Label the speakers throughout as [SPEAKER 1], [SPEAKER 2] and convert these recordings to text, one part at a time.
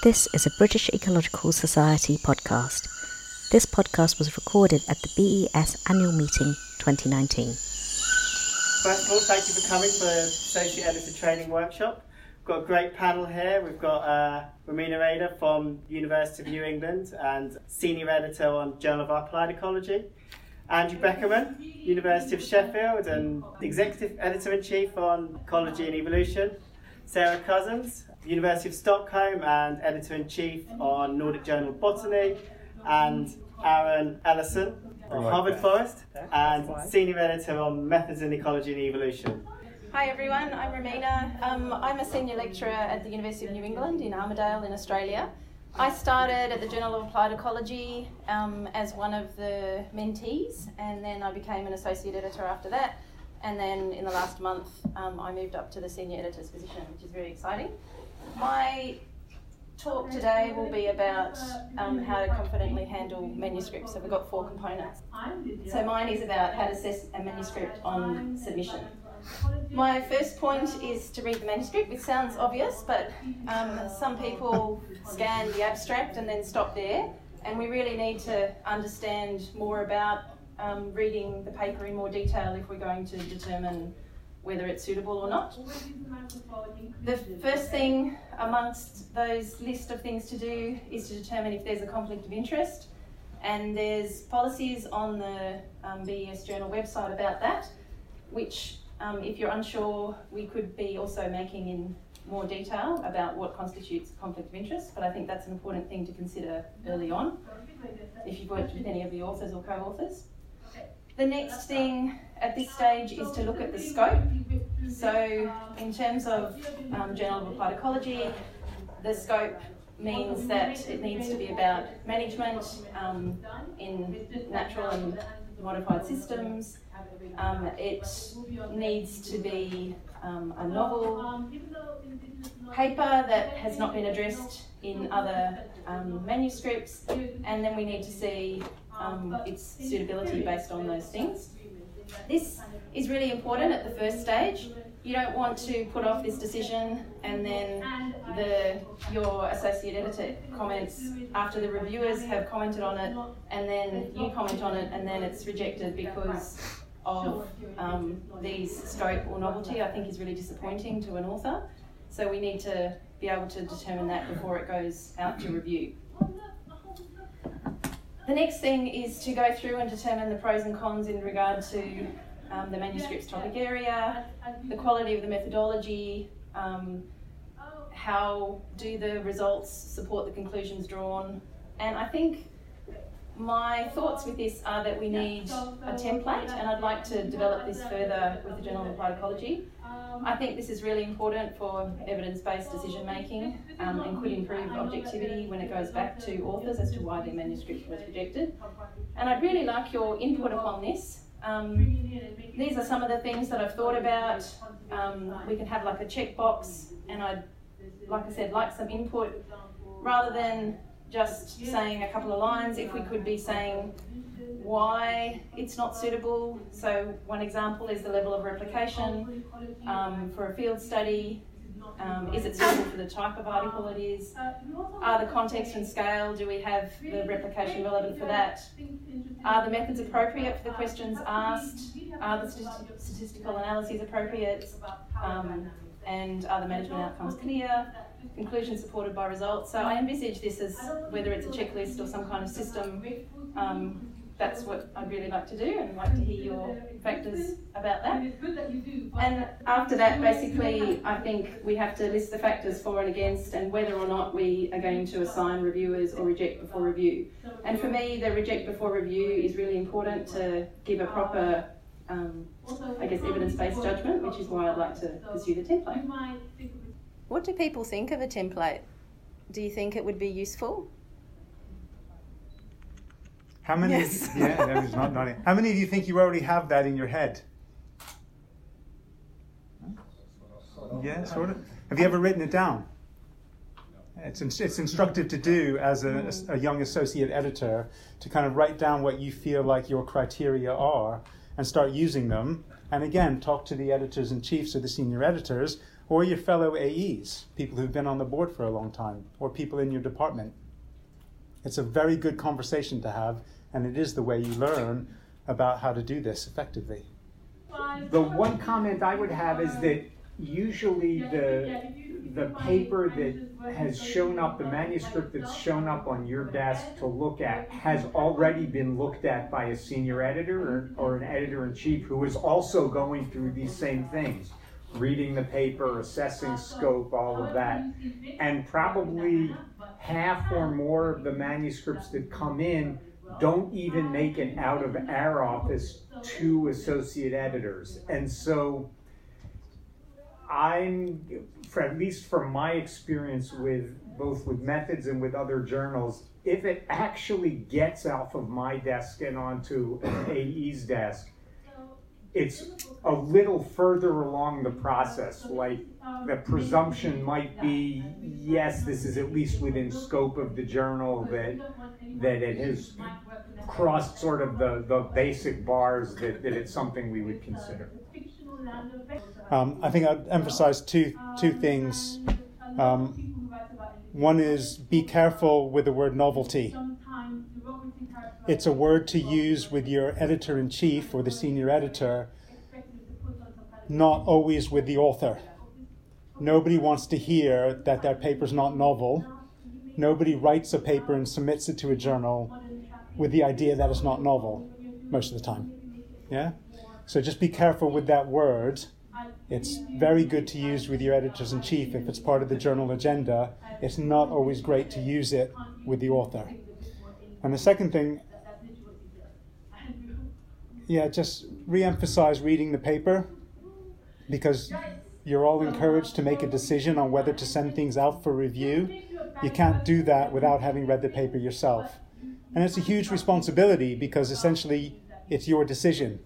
[SPEAKER 1] This is a British Ecological Society podcast. This podcast was recorded at the BES annual meeting 2019.
[SPEAKER 2] First of all, thank you for coming for the Associate Editor Training Workshop. We've got a great panel here. We've got uh, Romina Rader from University of New England and Senior Editor on Journal of Applied Ecology. Andrew Beckerman, University of Sheffield and Executive Editor-in-Chief on Ecology and Evolution. Sarah Cousins, University of Stockholm and Editor-in-Chief on Nordic Journal of Botany. And Aaron Ellison of Harvard Forest and Senior Editor on Methods in Ecology and Evolution.
[SPEAKER 3] Hi everyone, I'm Romina. Um, I'm a senior lecturer at the University of New England in Armidale in Australia. I started at the Journal of Applied Ecology um, as one of the mentees, and then I became an associate editor after that. And then in the last month, um, I moved up to the senior editor's position, which is very exciting. My talk today will be about um, how to confidently handle manuscripts. So we've got four components. So mine is about how to assess a manuscript on submission. My first point is to read the manuscript, which sounds obvious, but um, some people scan the abstract and then stop there, and we really need to understand more about um, reading the paper in more detail if we're going to determine whether it's suitable or not. The first thing amongst those list of things to do is to determine if there's a conflict of interest, and there's policies on the um, BES Journal website about that, which um, if you're unsure, we could be also making in more detail about what constitutes a conflict of interest, but I think that's an important thing to consider early on if you've worked with any of the authors or co-authors. The next thing at this stage is to look at the scope. So in terms of um, Journal of Applied Ecology, the scope means that it needs to be about management um, in natural and modified systems, um, it needs to be um, a novel paper that has not been addressed in other um, manuscripts, and then we need to see um, its suitability based on those things. This is really important at the first stage. You don't want to put off this decision and then the your associate editor comments after the reviewers have commented on it, and then you comment on it, and then it's rejected because of um, these scope or novelty, I think is really disappointing to an author. So we need to be able to determine that before it goes out to review. The next thing is to go through and determine the pros and cons in regard to um, the manuscript's topic area, the quality of the methodology, um, how do the results support the conclusions drawn, and I think my thoughts with this are that we need a template, and I'd like to develop this further with the Journal of Applied Ecology. I think this is really important for evidence based decision making um, and could improve objectivity when it goes back to authors as to why their manuscript was rejected. And I'd really like your input upon this. Um, these are some of the things that I've thought about. Um, we can have like a checkbox, and I'd, like I said, like some input rather than just saying a couple of lines, if we could be saying why it's not suitable. So one example is the level of replication um, for a field study. Um, is it suitable for the type of article it is? Are the context and scale, do we have the replication relevant for that? Are the methods appropriate for the questions asked? Are the statistical analyses appropriate? Um, and are the management outcomes clear? Conclusions supported by results. So I envisage this as whether it's a checklist or some kind of system. Um, that's what I'd really like to do, and like to hear your factors about that. And after that, basically, I think we have to list the factors for and against, and whether or not we are going to assign reviewers or reject before review. And for me, the reject before review is really important to give a proper um, I guess, evidence based judgment, which is why I'd like to pursue the template.
[SPEAKER 4] What do people think of a template? Do you think it would be useful?
[SPEAKER 5] How many? Yes. yeah, that was not nodding. How many of you think you already have that in your head? Yeah, sort of. Have you ever written it down? It's, it's instructive to do as a, a young associate editor to kind of write down what you feel like your criteria are and start using them. And again, talk to the editors in chiefs or the senior editors or your fellow AEs, people who've been on the board for a long time, or people in your department. It's a very good conversation to have, and it is the way you learn about how to do this effectively.
[SPEAKER 6] The one comment I would have is that usually the the paper that has shown up, the manuscript that's shown up on your desk to look at, has already been looked at by a senior editor or, or an editor in chief who is also going through these same things reading the paper, assessing scope, all of that. And probably half or more of the manuscripts that come in don't even make it out of our office to associate editors. And so I'm, for at least from my experience with both with methods and with other journals, if it actually gets off of my desk and onto an AE's desk, it's a little further along the process. Like the presumption might be, yes, this is at least within scope of the journal that that it has crossed sort of the, the basic bars that, that it's something we would consider.
[SPEAKER 5] Um, I think I'd emphasize two two things. Um, one is be careful with the word novelty. It's a word to use with your editor in chief or the senior editor, not always with the author. Nobody wants to hear that their paper's not novel. Nobody writes a paper and submits it to a journal with the idea that it's not novel most of the time. Yeah? So just be careful with that word. It's very good to use with your editors in chief if it's part of the journal agenda. It's not always great to use it with the author. And the second thing, yeah, just re emphasize reading the paper because you're all encouraged to make a decision on whether to send things out for review. You can't do that without having read the paper yourself. And it's a huge responsibility because essentially it's your decision.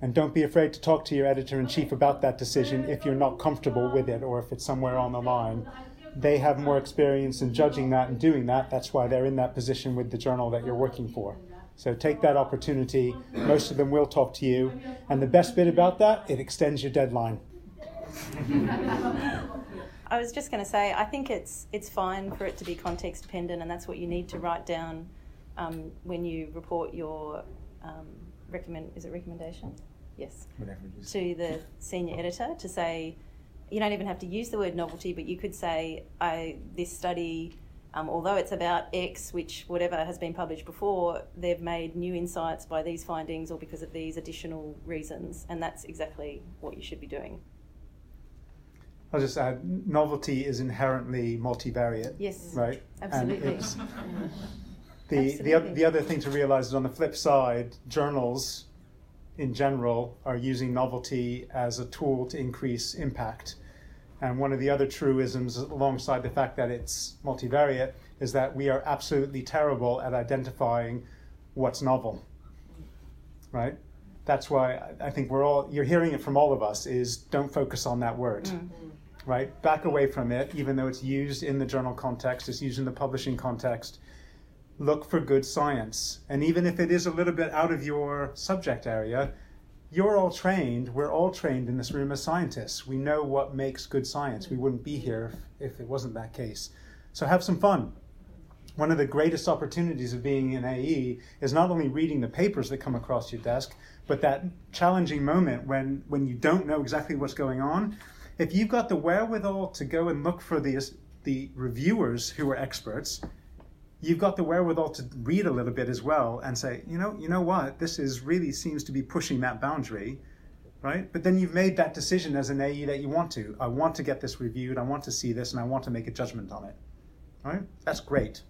[SPEAKER 5] And don't be afraid to talk to your editor in chief about that decision if you're not comfortable with it or if it's somewhere on the line. They have more experience in judging that and doing that. That's why they're in that position with the journal that you're working for. So take that opportunity. Most of them will talk to you. And the best bit about that, it extends your deadline.
[SPEAKER 4] I was just going to say, I think it's it's fine for it to be context dependent, and that's what you need to write down um, when you report your um, recommend. Is it recommendation? Yes.
[SPEAKER 5] Whatever it is.
[SPEAKER 4] To the senior editor to say, you don't even have to use the word novelty, but you could say, I this study. Um, although it's about X, which whatever has been published before, they've made new insights by these findings or because of these additional reasons, and that's exactly what you should be doing.
[SPEAKER 5] I'll just add novelty is inherently multivariate.
[SPEAKER 4] Yes.
[SPEAKER 5] Right?
[SPEAKER 4] Absolutely.
[SPEAKER 5] The, the, the other thing to realize is on the flip side, journals in general are using novelty as a tool to increase impact. And one of the other truisms, alongside the fact that it's multivariate, is that we are absolutely terrible at identifying what's novel. Right? That's why I- think we're all, you're hearing it from all of us, is don't focus on that word. Mm. Right? Back away from it, even though it's used in the journal context, it's used in the publishing context. Look for good science. And even if it is a little bit out of your subject area, you're all trained, we're all trained in this room as scientists. We know what makes good science. We wouldn't be here if, if it wasn't that case. So have some fun. One of the greatest opportunities of being an AE is not only reading the papers that come across your desk, but that challenging moment when, when you don't know exactly what's going on. If you've got the wherewithal to go and look for the, the reviewers who are experts, you've got the wherewithal to read a little bit as well and say, you know, you know what, this is really seems to be pushing that boundary, right? But then you've made that decision as an AE that you want to. I want to get this reviewed, I want to see this, and I want to make a judgment on it. Right? That's great.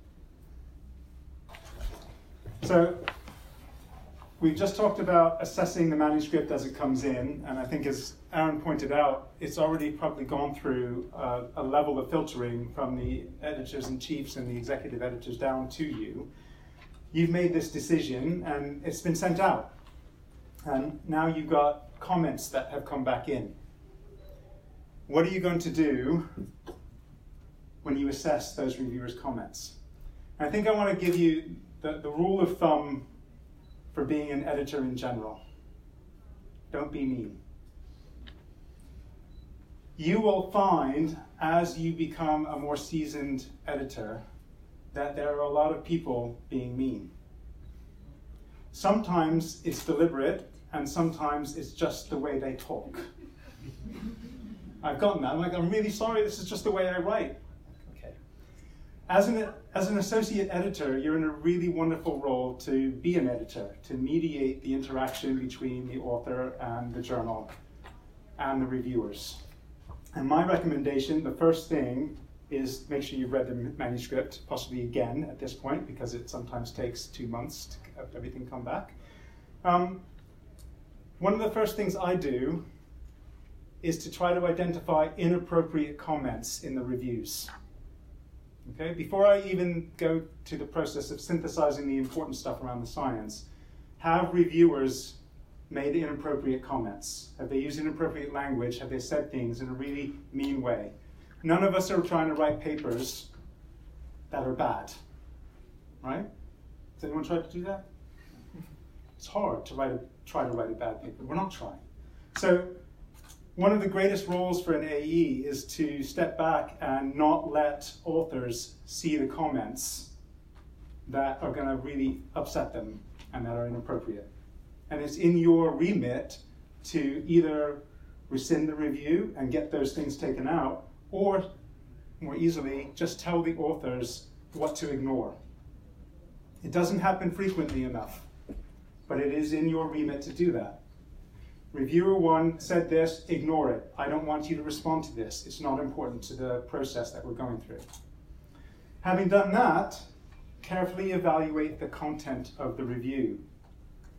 [SPEAKER 5] So we've just talked about assessing the manuscript as it comes in, and I think as Aaron pointed out, it's already probably gone through a level of filtering from the editors and chiefs and the executive editors down to you. You've made this decision and it's been sent out. And now you've got comments that have come back in. What are you going to do when you assess those reviewers' comments? And I think I want to give you the, the rule of thumb for being an editor in general. Don't be mean. You will find as you become a more seasoned editor that there are a lot of people being mean. Sometimes it's deliberate, and sometimes it's just the way they talk. I've gotten that. I'm like, I'm really sorry, this is just the way I write. Okay. As an, as an associate editor, you're in a really wonderful role to be an editor, to mediate the interaction between the author and the journal and the reviewers. And my recommendation, the first thing, is make sure you've read the manuscript, possibly again at this point, because it sometimes takes two months to have everything come back. Um, one of the first things I do is to try to identify inappropriate comments in the reviews. Okay, before I even go to the process of synthesizing the important stuff around the science, have reviewers made inappropriate comments? Have they used inappropriate language? Have they said things in a really mean way? None of us are trying to write papers that are bad, right? Has anyone tried to do that? It's hard to write a, try to write a bad paper. We're not trying. So one of the greatest roles for an AE is to step back and not let authors see the comments that are going to really upset them and that are inappropriate. And it's in your remit to either rescind the review and get those things taken out, or more easily, just tell the authors what to ignore. It doesn't happen frequently enough, but it is in your remit to do that. Reviewer one said this, ignore it. I don't want you to respond to this. It's not important to the process that we're going through. Having done that, carefully evaluate the content of the review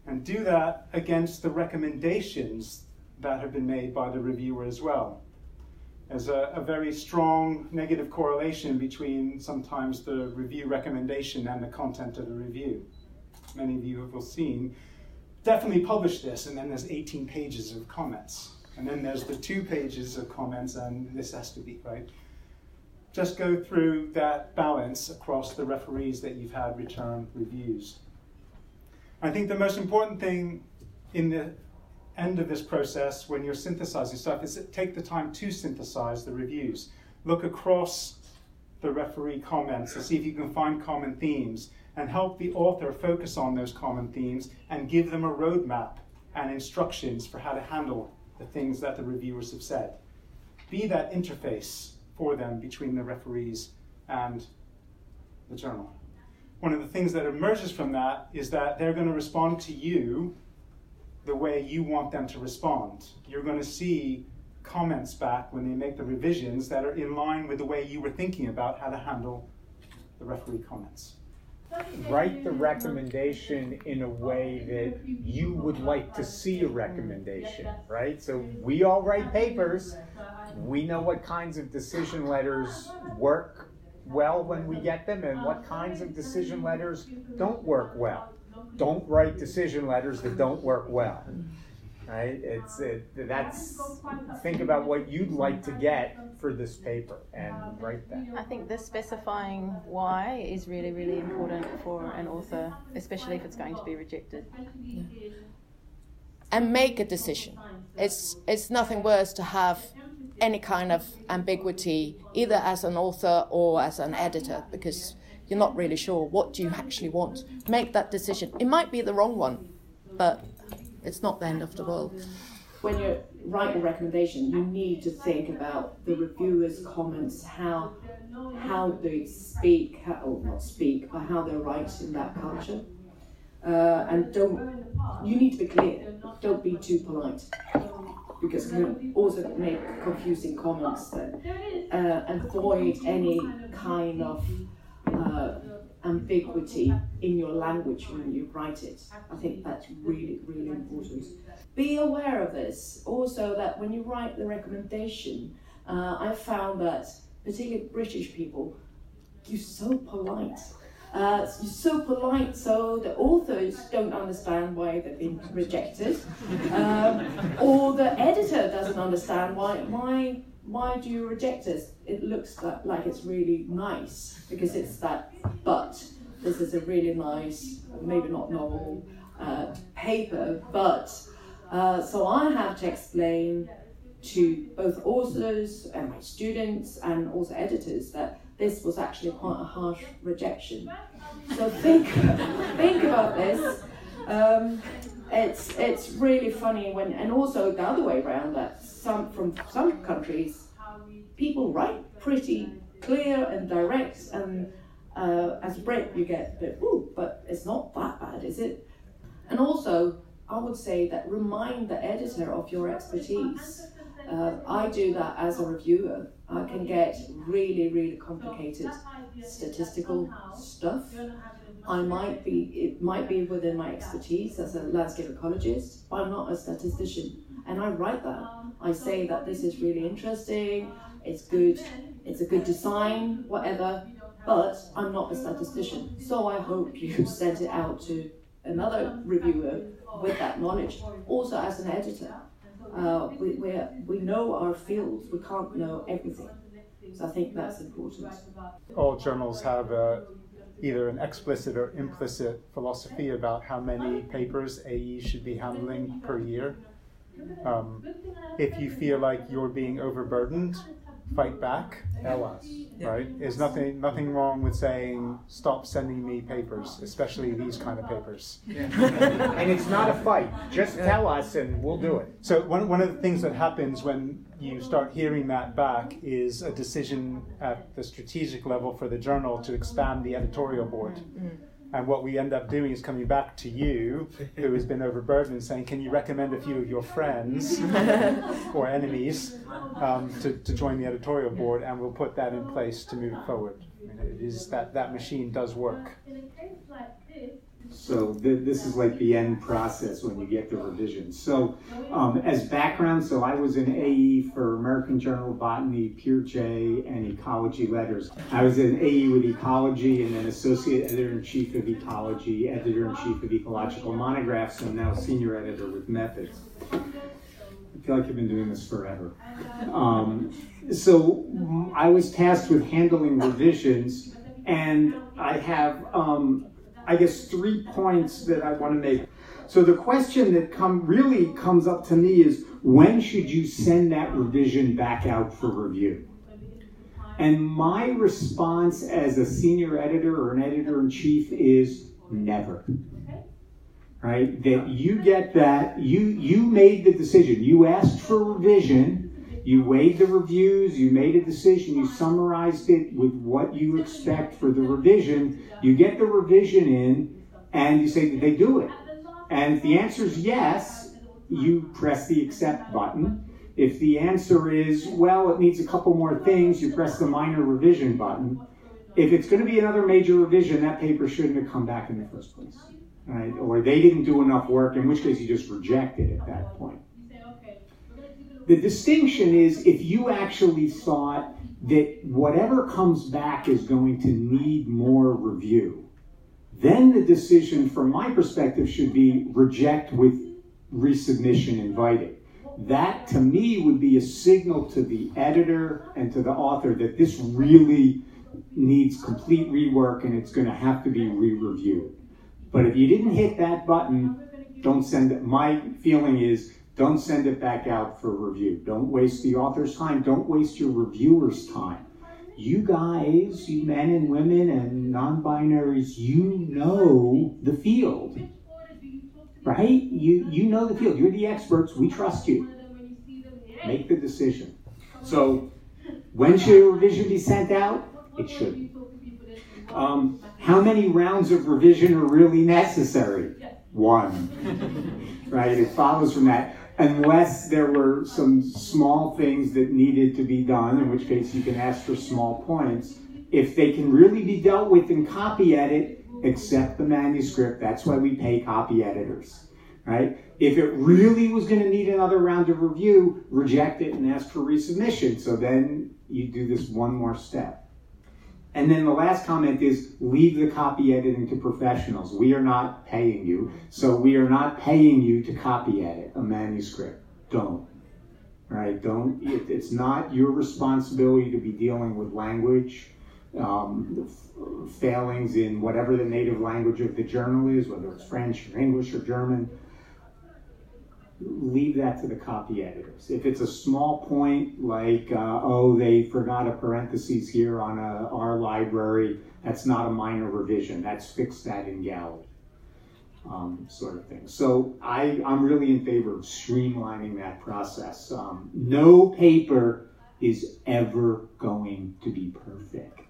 [SPEAKER 5] and do that against the recommendations that have been made by the reviewer as well. There's a, a very strong negative correlation between sometimes the review recommendation and the content of the review. Many of you have seen definitely publish this, and then there's 18 pages of comments. And then there's the two pages of comments, and this has to be, right? Just go through that balance across the referees that you've had return reviews. I think the most important thing in the end of this process when you're synthesizing stuff is to take the time to synthesize the reviews. Look across the referee comments to see if you can find common themes and help the author focus on those common themes and give them a roadmap and instructions for how to handle the things that the reviewers have said. Be that interface for them between the referees and the journal. One of the things that emerges from that is that they're going to respond to you the way you want them to respond. You're going to see comments back when they make the revisions that are in line with the way you were thinking about how to handle the referee comments
[SPEAKER 6] write the recommendation in a way that you would like to see a recommendation, right? So we all write papers. We know what kinds of decision letters work well when we get them and what kinds of decision letters don't work well. Don't write decision letters that don't work well right? It's it, that's think about what you'd like to get for this paper and write that.
[SPEAKER 4] I think the specifying why is really really important for an author, especially if it's going to be rejected.
[SPEAKER 7] And make a decision. It's it's nothing worse to have any kind of ambiguity either as an author or as an editor because you're not really sure what do you actually want. Make that decision. It might be the wrong one, but it's not the end of the world.
[SPEAKER 8] When you write a recommendation, you need to think about the reviewers' comments, how how they speak, how, or not speak, but how they write in that culture. Uh, and don't you need to be clear. Don't be too polite because can also make confusing comments that uh, avoid any kind of uh, ambiguity in your language when you write it. I think that's really, really important. Be aware of this. Also, that when you write the recommendation, uh, I found that particularly British people, you're so polite. Uh, you're so polite, so the authors don't understand why they've been rejected, um, or the editor doesn't understand why why why do you reject us? It looks like, like it's really nice because it's that, but this is a really nice, maybe not novel uh, paper, but uh, so I have to explain to both authors and my students and also editors that this was actually quite a harsh rejection. So think think about this. Um, it's it's really funny when and also the other way around that some from some countries people write pretty clear and direct and uh, as a Brit you get a bit ooh but it's not that bad is it and also I would say that remind the editor of your expertise uh, I do that as a reviewer I can get really really complicated statistical stuff I might be, it might be within my expertise as a landscape ecologist, but I'm not a statistician. And I write that. I say that this is really interesting, it's good, it's a good design, whatever, but I'm not a statistician. So I hope you send it out to another reviewer with that knowledge. Also, as an editor, uh, we, we know our fields, we can't know everything. So I think that's important.
[SPEAKER 5] All journals have a either an explicit or implicit philosophy about how many papers AE should be handling per year. Um, if you feel like you're being overburdened, fight back.
[SPEAKER 6] Tell us.
[SPEAKER 5] Right? There's nothing nothing wrong with saying stop sending me papers, especially these kind of papers.
[SPEAKER 6] and it's not a fight. Just tell us and we'll do it.
[SPEAKER 5] So one one of the things that happens when you start hearing that back is a decision at the strategic level for the journal to expand the editorial board. Mm-hmm. And what we end up doing is coming back to you, who has been overburdened, and saying, Can you recommend a few of your friends or enemies um, to, to join the editorial board? And we'll put that in place to move forward. I mean, it is that, that machine does work.
[SPEAKER 6] So th- this is like the end process when you get the revisions. So um, as background, so I was an AE for American Journal of Botany, PeerJ, and Ecology Letters. I was an AE with Ecology and then Associate Editor-in-Chief of Ecology, Editor-in-Chief of Ecological Monographs, and now Senior Editor with Methods. I feel like I've been doing this forever. Um, so I was tasked with handling revisions, and I have um, I guess, three points that I want to make. So the question that come really comes up to me is when should you send that revision back out for review? And my response as a senior editor or an editor in chief is never. Right? That you get that you you made the decision. You asked for revision. You weighed the reviews, you made a decision, you summarized it with what you expect for the revision. You get the revision in, and you say, Did they do it? And if the answer is yes, you press the accept button. If the answer is, well, it needs a couple more things, you press the minor revision button. If it's going to be another major revision, that paper shouldn't have come back in the first place. Right? Or they didn't do enough work, in which case you just reject it at that point. The distinction is if you actually thought that whatever comes back is going to need more review, then the decision from my perspective should be reject with resubmission invited. That to me would be a signal to the editor and to the author that this really needs complete rework and it's going to have to be re-reviewed. But if you didn't hit that button, don't send it. My feeling is don't send it back out for review. Don't waste the author's time. Don't waste your reviewer's time. You guys, you men and women and non binaries, you know the field. Right? You, you know the field. You're the experts. We trust you. Make the decision. So, when should a revision be sent out? It shouldn't. Um, how many rounds of revision are really necessary? One. right? It follows from that unless there were some small things that needed to be done, in which case you can ask for small points. If they can really be dealt with in copy edit, accept the manuscript. That's why we pay copy editors, right? If it really was going to need another round of review, reject it and ask for resubmission. So then you do this one more step. And then the last comment is leave the copy editing to professionals. We are not paying you, so we are not paying you to copy edit a manuscript. Don't. Right? Don't. It, it's not your responsibility to be dealing with language um, failings in whatever the native language of the journal is, whether it's French or English or German. Leave that to the copy editors. If it's a small point, like, uh, oh, they forgot a parenthesis here on our library, that's not a minor revision. That's fixed that in galley, um, sort of thing. So I, I'm really in favor of streamlining that process. Um, no paper is ever going to be perfect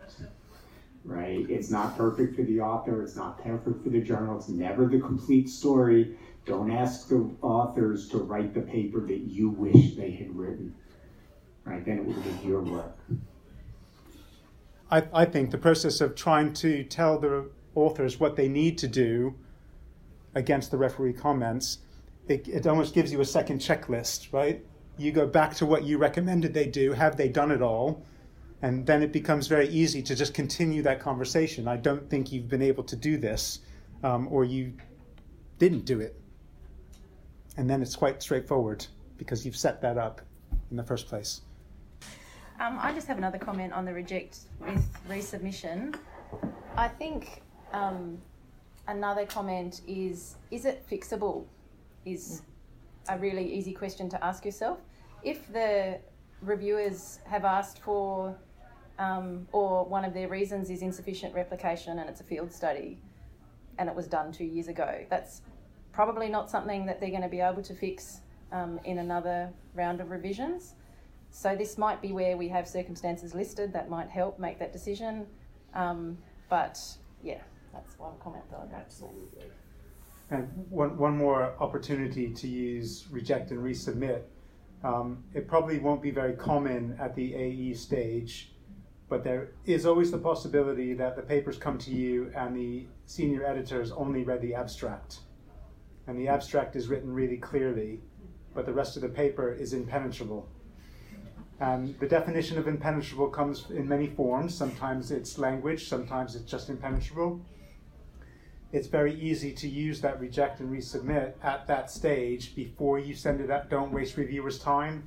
[SPEAKER 6] right? It's not perfect for the author, it's not perfect for the journal, it's never the complete story. Don't ask the authors to write the paper that you wish they had written. Right? Then it would be your work.
[SPEAKER 5] I, I think the process of trying to tell the authors what they need to do against the referee comments, it, it almost gives you a second checklist, right? You go back to what you recommended they do. Have they done it all? And then it becomes very easy to just continue that conversation. I don't think you've been able to do this, um, or you didn't do it and then it's quite straightforward because you've set that up in the first place.
[SPEAKER 3] Um, I just have another comment on the reject with resubmission. I think um, another comment is is it fixable? Is a really easy question to ask yourself. If the reviewers have asked for, um, or one of their reasons is insufficient replication and it's a field study and it was done two years ago, that's probably not something that they're going to be able to fix um, in another round of revisions. So this might be where we have circumstances listed that might help make that decision. Um, but yeah, that's one comment that I'd make.
[SPEAKER 5] And one, one more opportunity to use reject and resubmit. Um, it probably won't be very common at the AE stage, but there is always the possibility that the papers come to you and the senior editors only read the abstract and the abstract is written really clearly, but the rest of the paper is impenetrable. And the definition of impenetrable comes in many forms. Sometimes it's language, sometimes it's just impenetrable. It's very easy to use that reject and resubmit at that stage before you send it out. Don't waste reviewers' time.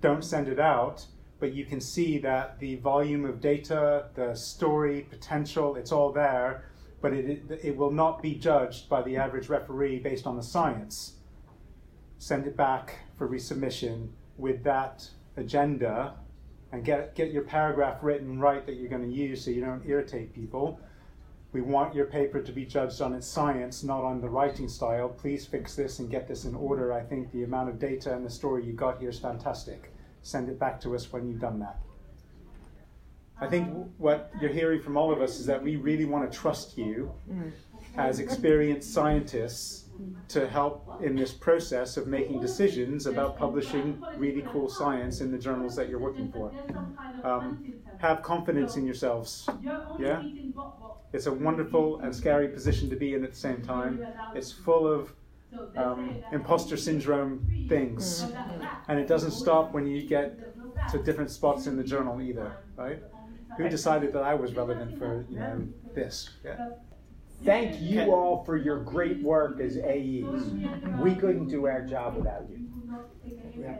[SPEAKER 5] Don't send it out, but you can see that the volume of data, the story, potential, it's all there but it, it will not be judged by the average referee based on the science. Send it back for resubmission with that agenda and get, get your paragraph written right that you're going to use so you don't irritate people. We want your paper to be judged on its science, not on the writing style. Please fix this and get this in order. I think the amount of data and the story you got here is fantastic. Send it back to us when you've done that. I think what you're hearing from all of us is that we really want to trust you as experienced scientists to help in this process of making decisions about publishing really cool science in the journals that you're working for. Um, have confidence in yourselves. Yeah? It's a wonderful and scary position to be in at the same time. It's full of um, imposter syndrome things. And it doesn't stop when you get to different spots in the journal either, right? Who decided that I was relevant for you know this? Yeah.
[SPEAKER 6] Thank you all for your great work as AEs. Mm-hmm. We couldn't do our job without you. Yeah.